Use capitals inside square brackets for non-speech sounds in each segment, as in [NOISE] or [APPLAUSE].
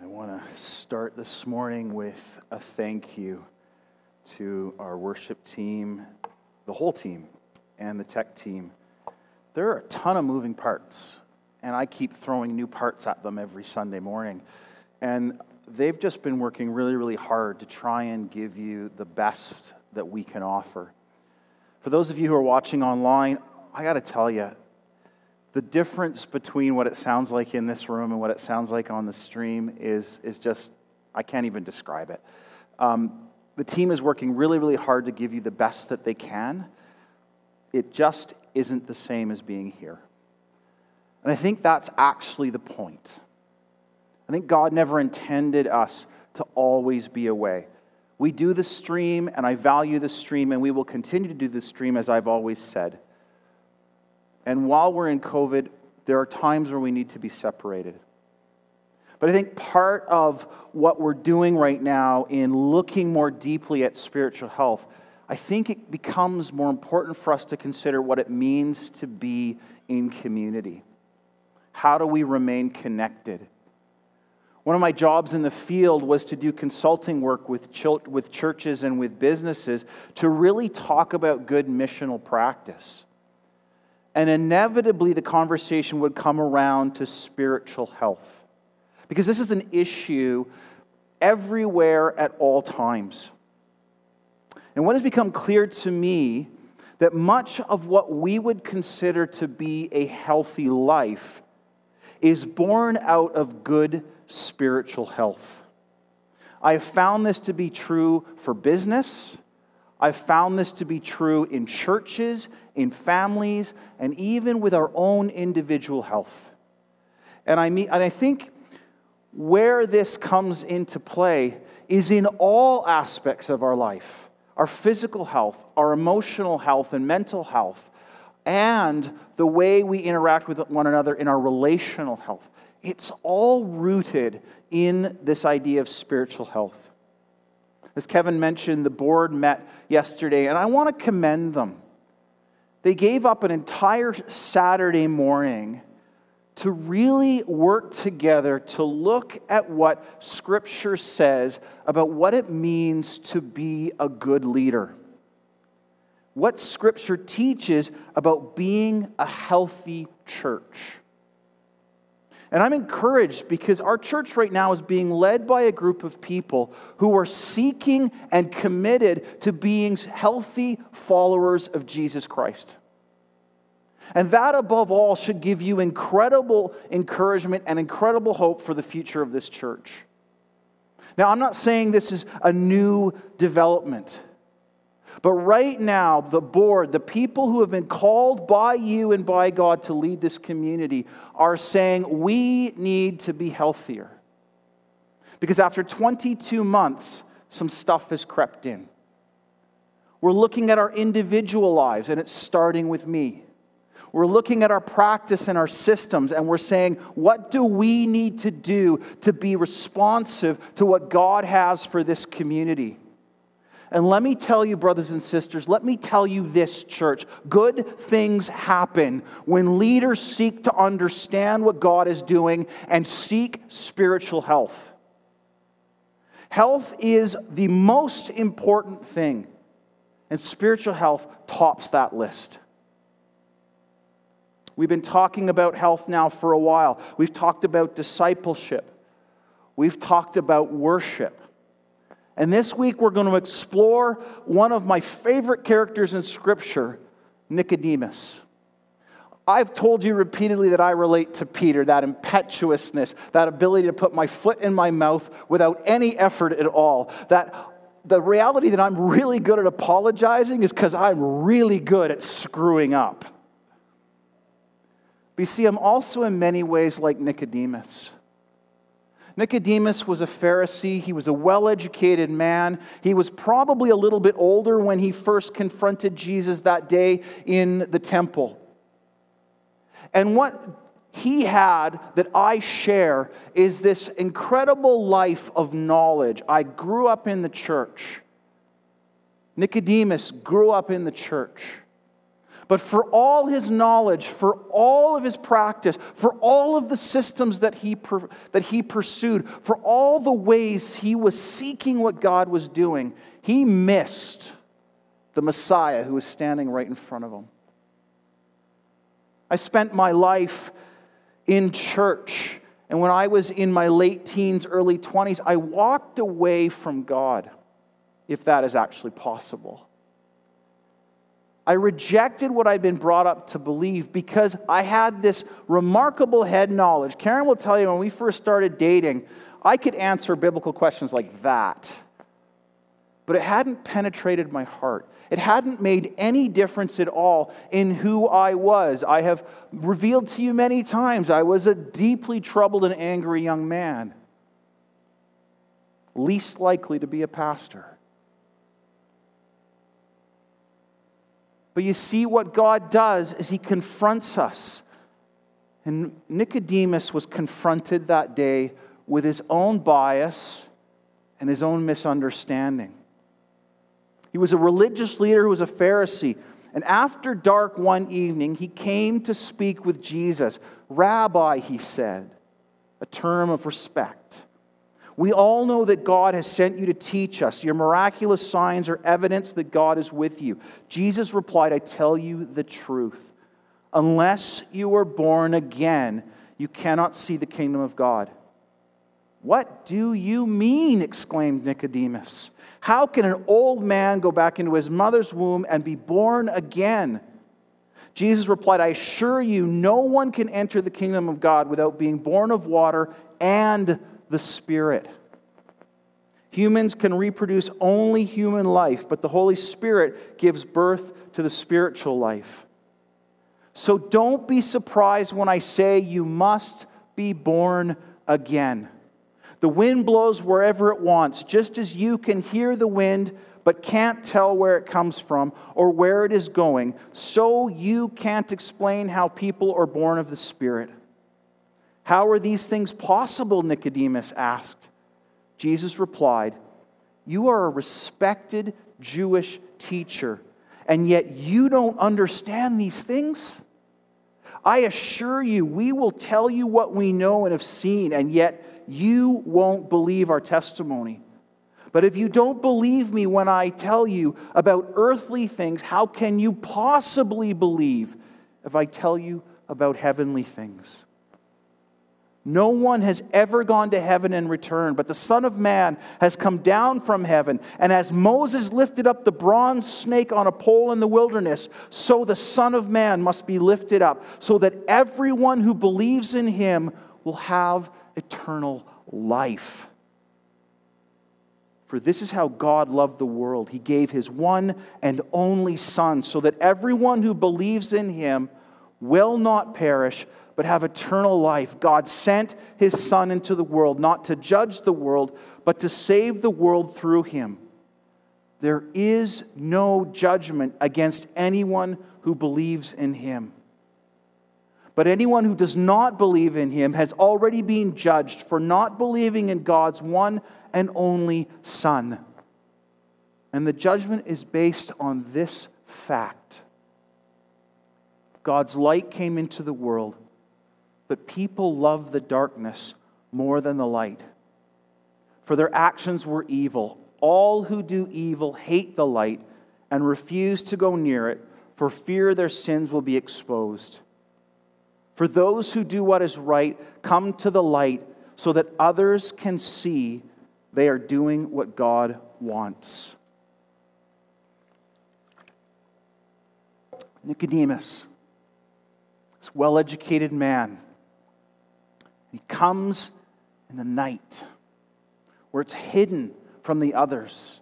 I want to start this morning with a thank you to our worship team, the whole team, and the tech team. There are a ton of moving parts, and I keep throwing new parts at them every Sunday morning. And they've just been working really, really hard to try and give you the best that we can offer. For those of you who are watching online, I got to tell you, the difference between what it sounds like in this room and what it sounds like on the stream is, is just, I can't even describe it. Um, the team is working really, really hard to give you the best that they can. It just isn't the same as being here. And I think that's actually the point. I think God never intended us to always be away. We do the stream, and I value the stream, and we will continue to do the stream as I've always said. And while we're in COVID, there are times where we need to be separated. But I think part of what we're doing right now in looking more deeply at spiritual health, I think it becomes more important for us to consider what it means to be in community. How do we remain connected? One of my jobs in the field was to do consulting work with, with churches and with businesses to really talk about good missional practice. And inevitably, the conversation would come around to spiritual health. Because this is an issue everywhere at all times. And what has become clear to me that much of what we would consider to be a healthy life is born out of good spiritual health. I have found this to be true for business. I've found this to be true in churches, in families, and even with our own individual health. And I, mean, and I think where this comes into play is in all aspects of our life our physical health, our emotional health, and mental health, and the way we interact with one another in our relational health. It's all rooted in this idea of spiritual health. As Kevin mentioned, the board met yesterday, and I want to commend them. They gave up an entire Saturday morning to really work together to look at what Scripture says about what it means to be a good leader. What Scripture teaches about being a healthy church. And I'm encouraged because our church right now is being led by a group of people who are seeking and committed to being healthy followers of Jesus Christ. And that, above all, should give you incredible encouragement and incredible hope for the future of this church. Now, I'm not saying this is a new development. But right now, the board, the people who have been called by you and by God to lead this community, are saying we need to be healthier. Because after 22 months, some stuff has crept in. We're looking at our individual lives, and it's starting with me. We're looking at our practice and our systems, and we're saying, what do we need to do to be responsive to what God has for this community? And let me tell you, brothers and sisters, let me tell you this, church. Good things happen when leaders seek to understand what God is doing and seek spiritual health. Health is the most important thing, and spiritual health tops that list. We've been talking about health now for a while. We've talked about discipleship. We've talked about worship. And this week we're going to explore one of my favorite characters in Scripture, Nicodemus. I've told you repeatedly that I relate to Peter, that impetuousness, that ability to put my foot in my mouth without any effort at all. That the reality that I'm really good at apologizing is because I'm really good at screwing up. But you see, I'm also in many ways like Nicodemus. Nicodemus was a Pharisee. He was a well educated man. He was probably a little bit older when he first confronted Jesus that day in the temple. And what he had that I share is this incredible life of knowledge. I grew up in the church. Nicodemus grew up in the church. But for all his knowledge, for all of his practice, for all of the systems that he, that he pursued, for all the ways he was seeking what God was doing, he missed the Messiah who was standing right in front of him. I spent my life in church, and when I was in my late teens, early 20s, I walked away from God, if that is actually possible. I rejected what I'd been brought up to believe because I had this remarkable head knowledge. Karen will tell you when we first started dating, I could answer biblical questions like that, but it hadn't penetrated my heart. It hadn't made any difference at all in who I was. I have revealed to you many times I was a deeply troubled and angry young man, least likely to be a pastor. But you see, what God does is He confronts us. And Nicodemus was confronted that day with his own bias and his own misunderstanding. He was a religious leader who was a Pharisee. And after dark one evening, he came to speak with Jesus. Rabbi, he said, a term of respect. We all know that God has sent you to teach us. Your miraculous signs are evidence that God is with you. Jesus replied, I tell you the truth. Unless you are born again, you cannot see the kingdom of God. What do you mean? exclaimed Nicodemus. How can an old man go back into his mother's womb and be born again? Jesus replied, I assure you, no one can enter the kingdom of God without being born of water and the Spirit. Humans can reproduce only human life, but the Holy Spirit gives birth to the spiritual life. So don't be surprised when I say you must be born again. The wind blows wherever it wants, just as you can hear the wind but can't tell where it comes from or where it is going, so you can't explain how people are born of the Spirit. How are these things possible? Nicodemus asked. Jesus replied, You are a respected Jewish teacher, and yet you don't understand these things? I assure you, we will tell you what we know and have seen, and yet you won't believe our testimony. But if you don't believe me when I tell you about earthly things, how can you possibly believe if I tell you about heavenly things? No one has ever gone to heaven and returned, but the Son of Man has come down from heaven. And as Moses lifted up the bronze snake on a pole in the wilderness, so the Son of Man must be lifted up, so that everyone who believes in him will have eternal life. For this is how God loved the world. He gave his one and only Son, so that everyone who believes in him will not perish but have eternal life. God sent his Son into the world, not to judge the world, but to save the world through him. There is no judgment against anyone who believes in him. But anyone who does not believe in him has already been judged for not believing in God's one and only Son. And the judgment is based on this fact God's light came into the world but people love the darkness more than the light. For their actions were evil. All who do evil hate the light and refuse to go near it for fear their sins will be exposed. For those who do what is right come to the light so that others can see they are doing what God wants. Nicodemus, this well educated man, he comes in the night where it's hidden from the others.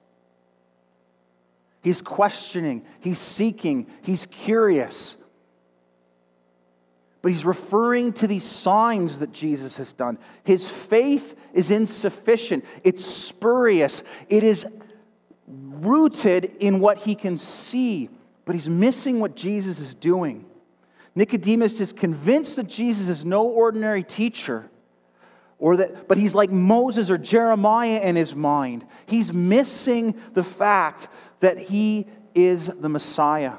He's questioning, he's seeking, he's curious. But he's referring to these signs that Jesus has done. His faith is insufficient, it's spurious, it is rooted in what he can see, but he's missing what Jesus is doing. Nicodemus is convinced that Jesus is no ordinary teacher, or that, but he's like Moses or Jeremiah in his mind. He's missing the fact that he is the Messiah.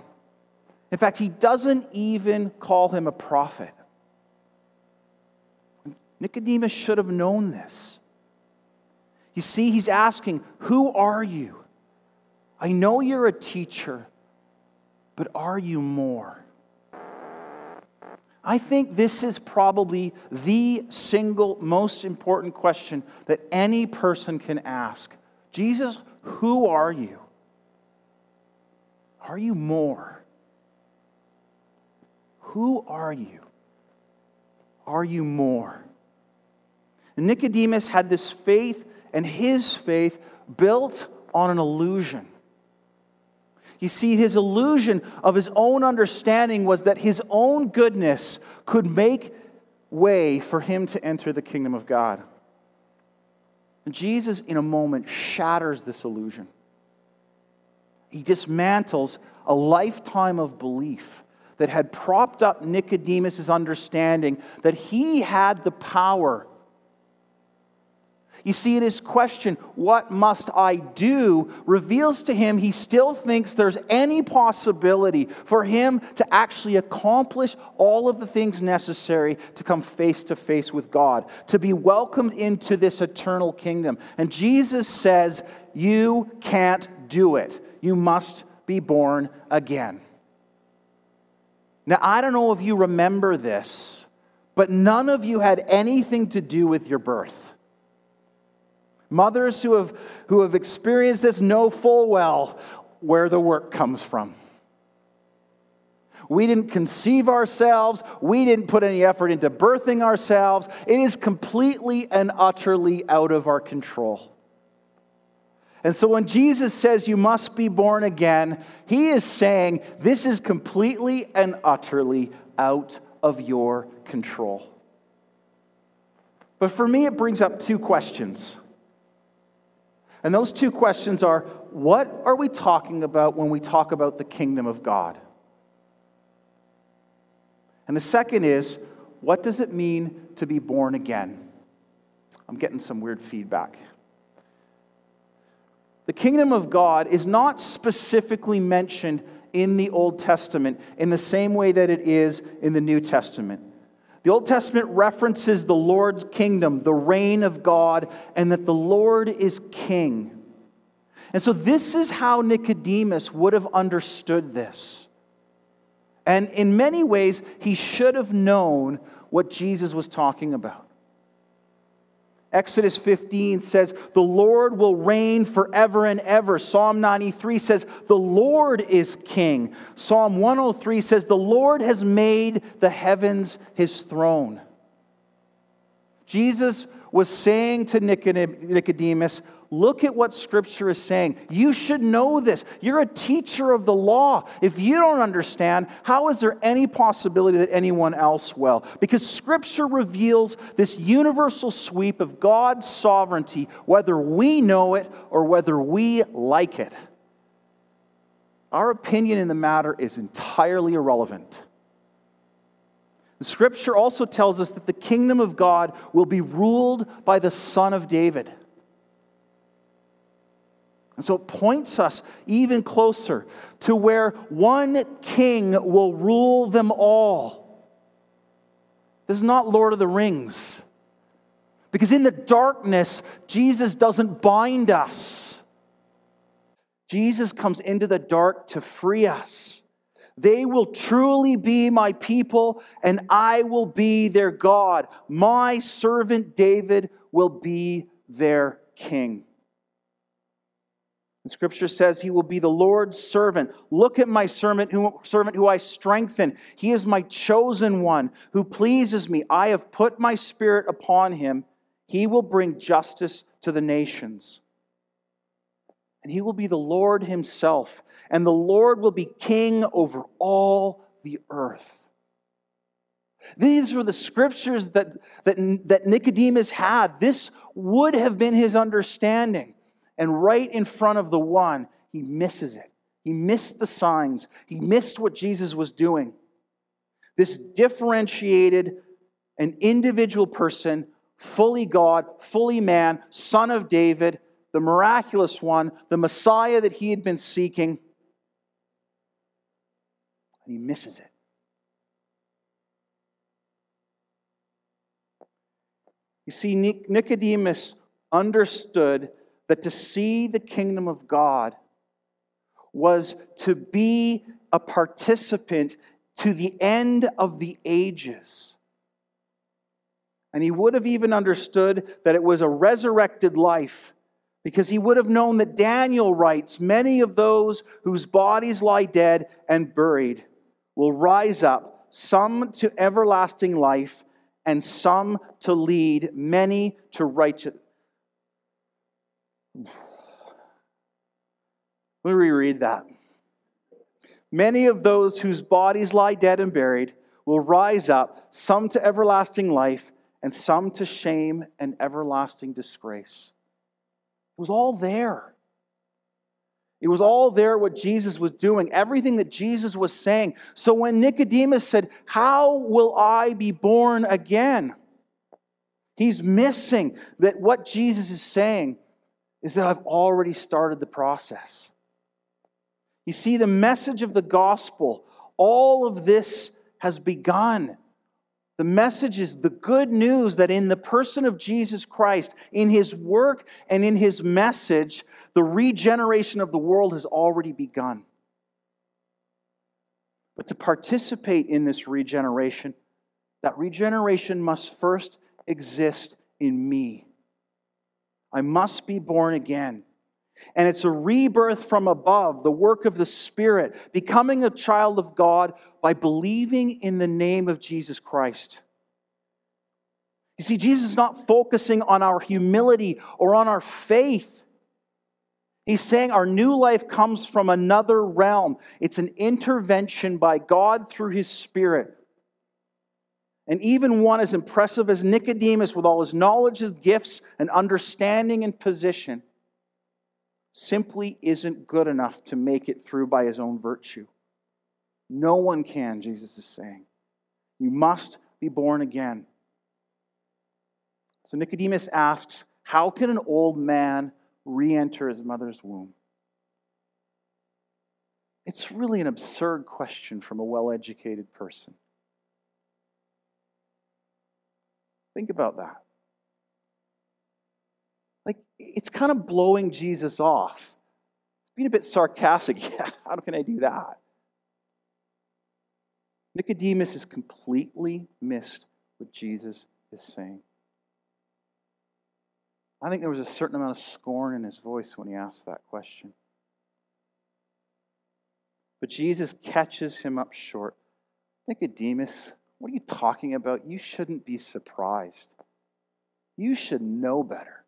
In fact, he doesn't even call him a prophet. Nicodemus should have known this. You see, he's asking, Who are you? I know you're a teacher, but are you more? I think this is probably the single most important question that any person can ask. Jesus, who are you? Are you more? Who are you? Are you more? Nicodemus had this faith, and his faith built on an illusion. You see, his illusion of his own understanding was that his own goodness could make way for him to enter the kingdom of God. And Jesus, in a moment, shatters this illusion. He dismantles a lifetime of belief that had propped up Nicodemus' understanding that he had the power you see, in his question, What must I do? reveals to him he still thinks there's any possibility for him to actually accomplish all of the things necessary to come face to face with God, to be welcomed into this eternal kingdom. And Jesus says, You can't do it. You must be born again. Now, I don't know if you remember this, but none of you had anything to do with your birth. Mothers who have, who have experienced this know full well where the work comes from. We didn't conceive ourselves. We didn't put any effort into birthing ourselves. It is completely and utterly out of our control. And so when Jesus says you must be born again, he is saying this is completely and utterly out of your control. But for me, it brings up two questions. And those two questions are what are we talking about when we talk about the kingdom of God? And the second is what does it mean to be born again? I'm getting some weird feedback. The kingdom of God is not specifically mentioned in the Old Testament in the same way that it is in the New Testament. The Old Testament references the Lord's kingdom, the reign of God, and that the Lord is king. And so, this is how Nicodemus would have understood this. And in many ways, he should have known what Jesus was talking about. Exodus 15 says, The Lord will reign forever and ever. Psalm 93 says, The Lord is king. Psalm 103 says, The Lord has made the heavens his throne. Jesus was saying to Nicodemus, Look at what Scripture is saying. You should know this. You're a teacher of the law. If you don't understand, how is there any possibility that anyone else will? Because Scripture reveals this universal sweep of God's sovereignty, whether we know it or whether we like it. Our opinion in the matter is entirely irrelevant. The scripture also tells us that the kingdom of God will be ruled by the Son of David. And so it points us even closer to where one king will rule them all. This is not Lord of the Rings. Because in the darkness, Jesus doesn't bind us. Jesus comes into the dark to free us. They will truly be my people, and I will be their God. My servant David will be their king. And scripture says he will be the Lord's servant. Look at my servant who, servant who I strengthen. He is my chosen one who pleases me. I have put my spirit upon him. He will bring justice to the nations. And he will be the Lord himself. And the Lord will be king over all the earth. These were the scriptures that, that, that Nicodemus had. This would have been his understanding. And right in front of the one, he misses it. He missed the signs, he missed what Jesus was doing. This differentiated, an individual person, fully God, fully man, son of David, the miraculous one, the Messiah that he had been seeking. and he misses it. You see, Nicodemus understood that to see the kingdom of God was to be a participant to the end of the ages. And he would have even understood that it was a resurrected life because he would have known that Daniel writes many of those whose bodies lie dead and buried will rise up, some to everlasting life, and some to lead many to righteousness. [SIGHS] Let me reread that. Many of those whose bodies lie dead and buried will rise up, some to everlasting life, and some to shame and everlasting disgrace. It was all there. It was all there what Jesus was doing, everything that Jesus was saying. So when Nicodemus said, How will I be born again? He's missing that what Jesus is saying is that I've already started the process. You see, the message of the gospel, all of this has begun. The message is the good news that in the person of Jesus Christ, in his work and in his message, the regeneration of the world has already begun. But to participate in this regeneration, that regeneration must first exist in me. I must be born again. And it's a rebirth from above, the work of the Spirit, becoming a child of God by believing in the name of Jesus Christ. You see, Jesus is not focusing on our humility or on our faith. He's saying our new life comes from another realm. It's an intervention by God through His Spirit. And even one as impressive as Nicodemus, with all his knowledge, his gifts, and understanding and position, simply isn't good enough to make it through by his own virtue. No one can, Jesus is saying. You must be born again. So Nicodemus asks, How can an old man re enter his mother's womb? It's really an absurd question from a well educated person. Think about that. Like, it's kind of blowing Jesus off. Being a bit sarcastic. [LAUGHS] Yeah, how can I do that? Nicodemus has completely missed what Jesus is saying. I think there was a certain amount of scorn in his voice when he asked that question. But Jesus catches him up short. Nicodemus, what are you talking about? You shouldn't be surprised. You should know better.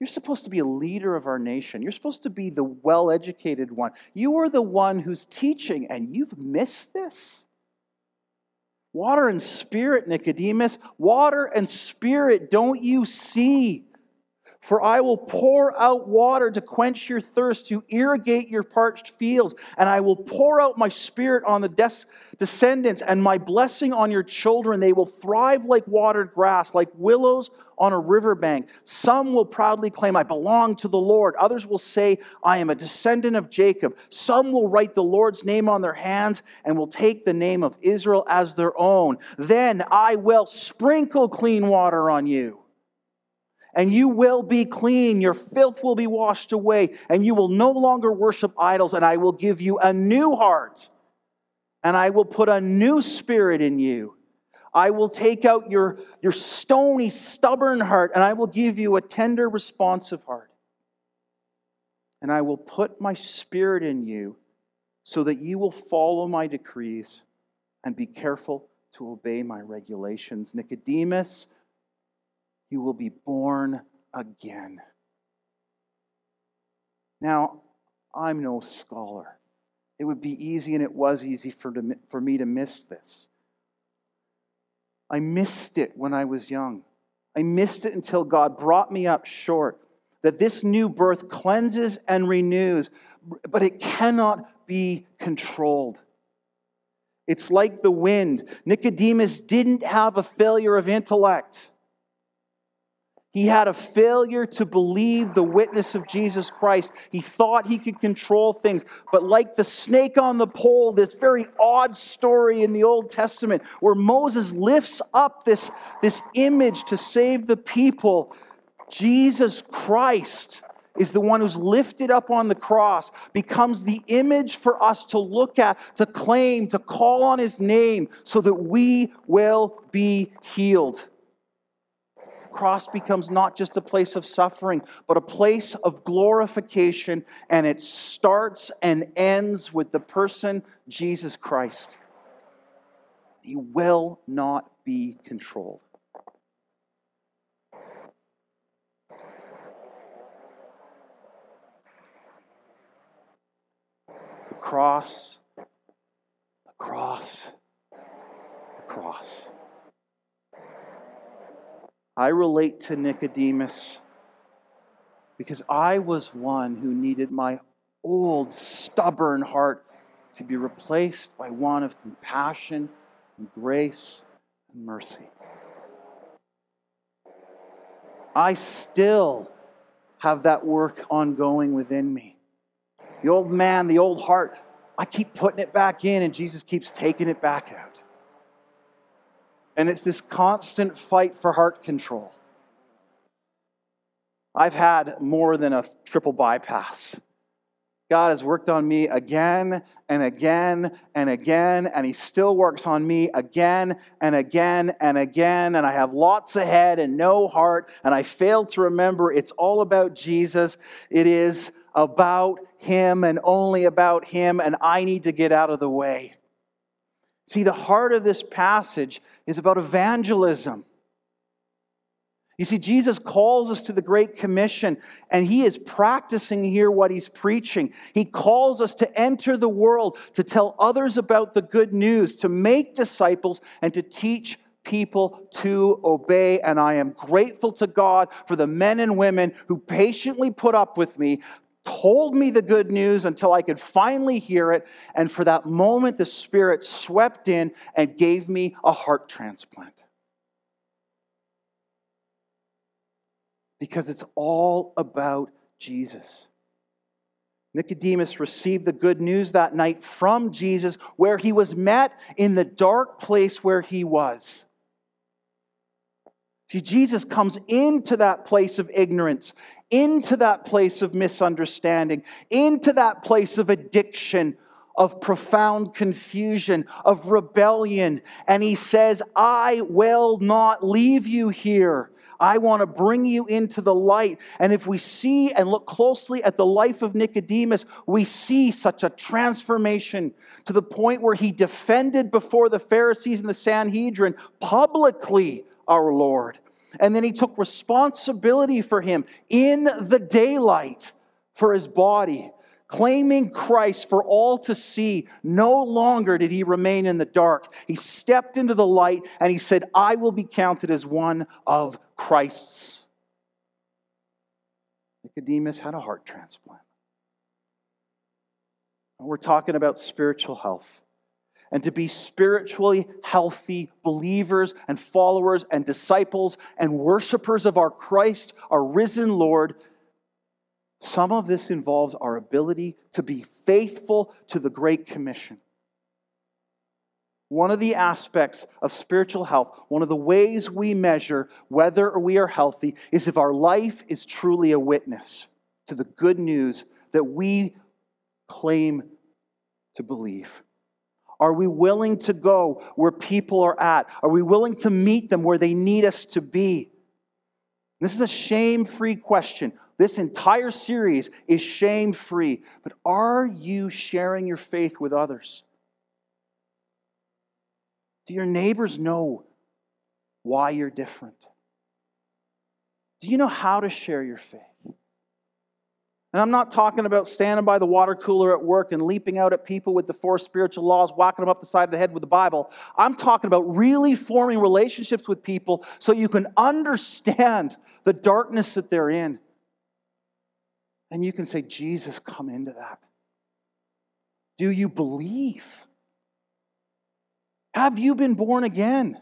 You're supposed to be a leader of our nation. You're supposed to be the well educated one. You are the one who's teaching, and you've missed this? Water and spirit, Nicodemus. Water and spirit, don't you see? For I will pour out water to quench your thirst, to irrigate your parched fields, and I will pour out my spirit on the des- descendants and my blessing on your children. They will thrive like watered grass, like willows on a riverbank. Some will proudly claim, I belong to the Lord. Others will say, I am a descendant of Jacob. Some will write the Lord's name on their hands and will take the name of Israel as their own. Then I will sprinkle clean water on you. And you will be clean, your filth will be washed away, and you will no longer worship idols, and I will give you a new heart, and I will put a new spirit in you I will take out your, your stony, stubborn heart, and I will give you a tender, responsive heart. And I will put my spirit in you so that you will follow my decrees and be careful to obey my regulations. Nicodemus, you will be born again. Now, I'm no scholar. It would be easy, and it was easy for, for me to miss this. I missed it when I was young. I missed it until God brought me up short. That this new birth cleanses and renews, but it cannot be controlled. It's like the wind. Nicodemus didn't have a failure of intellect. He had a failure to believe the witness of Jesus Christ. He thought he could control things. But, like the snake on the pole, this very odd story in the Old Testament where Moses lifts up this, this image to save the people, Jesus Christ is the one who's lifted up on the cross, becomes the image for us to look at, to claim, to call on his name so that we will be healed cross becomes not just a place of suffering, but a place of glorification, and it starts and ends with the person Jesus Christ. He will not be controlled. The cross, the cross, the cross. I relate to Nicodemus because I was one who needed my old, stubborn heart to be replaced by one of compassion and grace and mercy. I still have that work ongoing within me. The old man, the old heart, I keep putting it back in, and Jesus keeps taking it back out. And it's this constant fight for heart control. I've had more than a triple bypass. God has worked on me again and again and again, and He still works on me again and again and again. And I have lots of head and no heart, and I fail to remember it's all about Jesus. It is about Him and only about Him, and I need to get out of the way. See, the heart of this passage is about evangelism. You see, Jesus calls us to the Great Commission, and he is practicing here what he's preaching. He calls us to enter the world, to tell others about the good news, to make disciples, and to teach people to obey. And I am grateful to God for the men and women who patiently put up with me, told me the good news until I could finally hear it. And for that moment, the Spirit swept in and gave me a heart transplant. Because it's all about Jesus. Nicodemus received the good news that night from Jesus, where he was met in the dark place where he was. See, Jesus comes into that place of ignorance, into that place of misunderstanding, into that place of addiction, of profound confusion, of rebellion. And he says, I will not leave you here. I want to bring you into the light. And if we see and look closely at the life of Nicodemus, we see such a transformation to the point where he defended before the Pharisees and the Sanhedrin publicly our Lord. And then he took responsibility for him in the daylight for his body, claiming Christ for all to see. No longer did he remain in the dark. He stepped into the light and he said, I will be counted as one of Christ's. Nicodemus had a heart transplant. And we're talking about spiritual health and to be spiritually healthy believers and followers and disciples and worshipers of our Christ, our risen Lord, some of this involves our ability to be faithful to the Great Commission. One of the aspects of spiritual health, one of the ways we measure whether we are healthy, is if our life is truly a witness to the good news that we claim to believe. Are we willing to go where people are at? Are we willing to meet them where they need us to be? This is a shame free question. This entire series is shame free. But are you sharing your faith with others? Do your neighbors know why you're different? Do you know how to share your faith? And I'm not talking about standing by the water cooler at work and leaping out at people with the four spiritual laws, whacking them up the side of the head with the Bible. I'm talking about really forming relationships with people so you can understand the darkness that they're in. And you can say, Jesus, come into that. Do you believe? Have you been born again?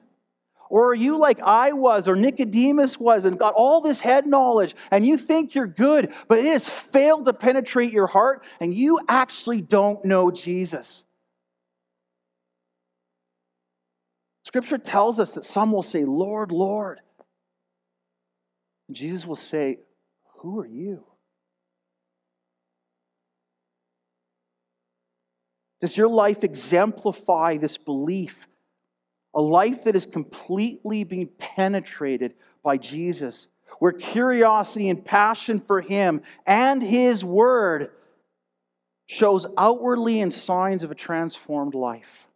Or are you like I was or Nicodemus was and got all this head knowledge and you think you're good, but it has failed to penetrate your heart and you actually don't know Jesus? Scripture tells us that some will say, Lord, Lord. Jesus will say, Who are you? Does your life exemplify this belief? A life that is completely being penetrated by Jesus, where curiosity and passion for Him and His Word shows outwardly in signs of a transformed life.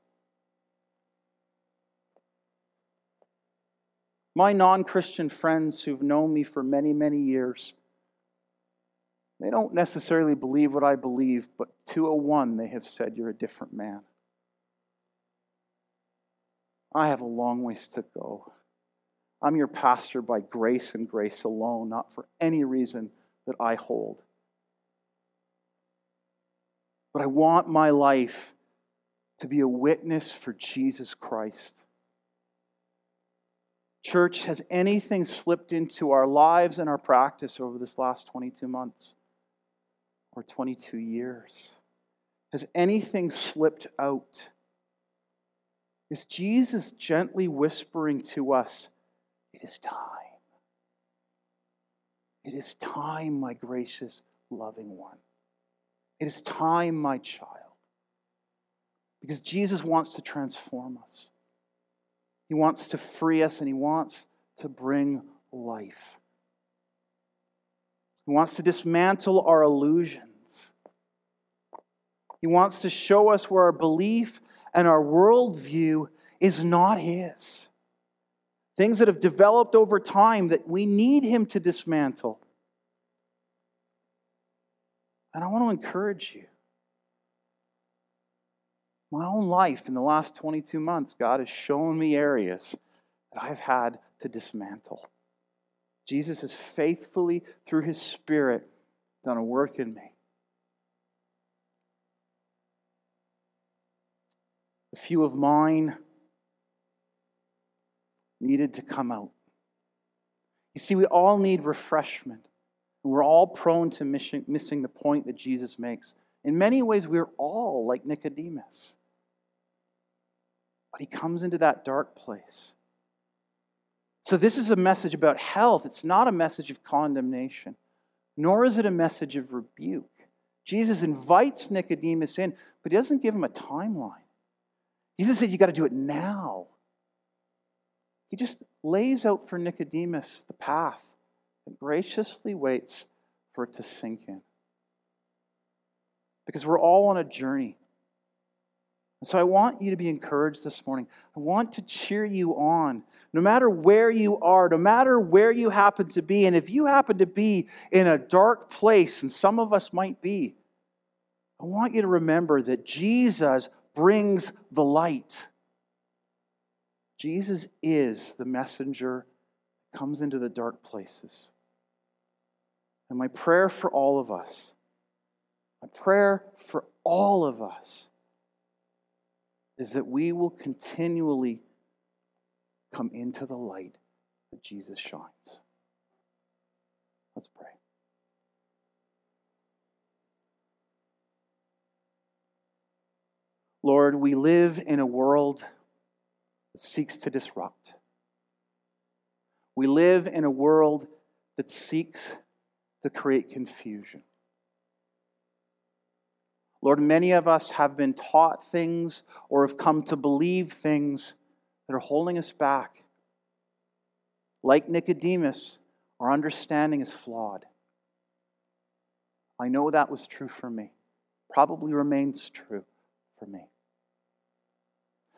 My non Christian friends who've known me for many, many years, they don't necessarily believe what I believe, but to a oh one, they have said, You're a different man. I have a long ways to go. I'm your pastor by grace and grace alone, not for any reason that I hold. But I want my life to be a witness for Jesus Christ. Church, has anything slipped into our lives and our practice over this last 22 months or 22 years? Has anything slipped out? Is Jesus gently whispering to us, It is time. It is time, my gracious, loving one. It is time, my child. Because Jesus wants to transform us. He wants to free us and He wants to bring life. He wants to dismantle our illusions. He wants to show us where our belief and our worldview is not His. Things that have developed over time that we need Him to dismantle. And I want to encourage you my own life in the last 22 months, God has shown me areas that I've had to dismantle. Jesus has faithfully, through his Spirit, done a work in me. A few of mine needed to come out. You see, we all need refreshment. We're all prone to missing the point that Jesus makes. In many ways, we're all like Nicodemus. But he comes into that dark place. So, this is a message about health. It's not a message of condemnation, nor is it a message of rebuke. Jesus invites Nicodemus in, but he doesn't give him a timeline. Jesus said, You got to do it now. He just lays out for Nicodemus the path and graciously waits for it to sink in. Because we're all on a journey. And so I want you to be encouraged this morning. I want to cheer you on. No matter where you are, no matter where you happen to be, and if you happen to be in a dark place, and some of us might be, I want you to remember that Jesus brings the light. Jesus is the messenger that comes into the dark places. And my prayer for all of us, my prayer for all of us, is that we will continually come into the light that Jesus shines. Let's pray. Lord, we live in a world that seeks to disrupt. We live in a world that seeks to create confusion. Lord, many of us have been taught things or have come to believe things that are holding us back. Like Nicodemus, our understanding is flawed. I know that was true for me, probably remains true for me.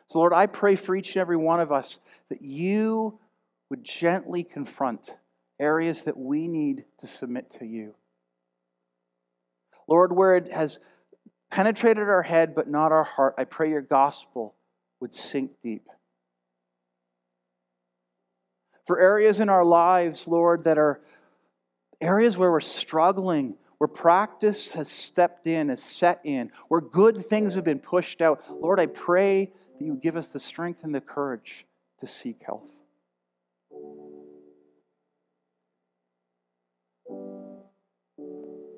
So, Lord, I pray for each and every one of us that you would gently confront areas that we need to submit to you. Lord, where it has penetrated our head but not our heart, I pray your gospel would sink deep. For areas in our lives, Lord, that are areas where we're struggling, where practice has stepped in, has set in, where good things have been pushed out. Lord, I pray that you give us the strength and the courage to seek health.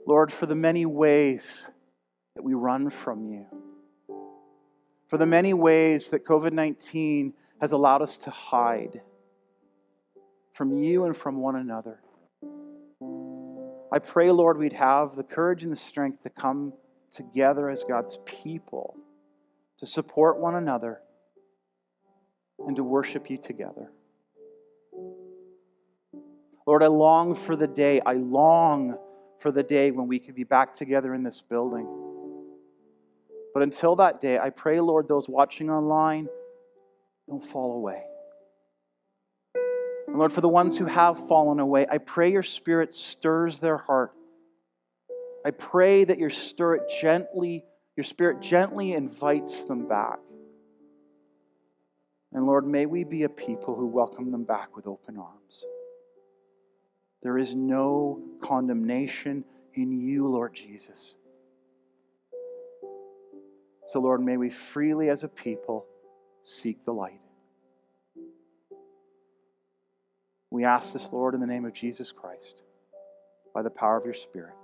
Lord, for the many ways that we run from you, for the many ways that COVID 19 has allowed us to hide from you and from one another. I pray, Lord, we'd have the courage and the strength to come together as God's people, to support one another, and to worship you together. Lord, I long for the day, I long for the day when we can be back together in this building. But until that day, I pray, Lord, those watching online don't fall away. And Lord, for the ones who have fallen away, I pray your spirit stirs their heart. I pray that your spirit gently, your spirit gently invites them back. And Lord, may we be a people who welcome them back with open arms. There is no condemnation in you, Lord Jesus. So, Lord, may we freely as a people seek the light. We ask this, Lord, in the name of Jesus Christ, by the power of your Spirit.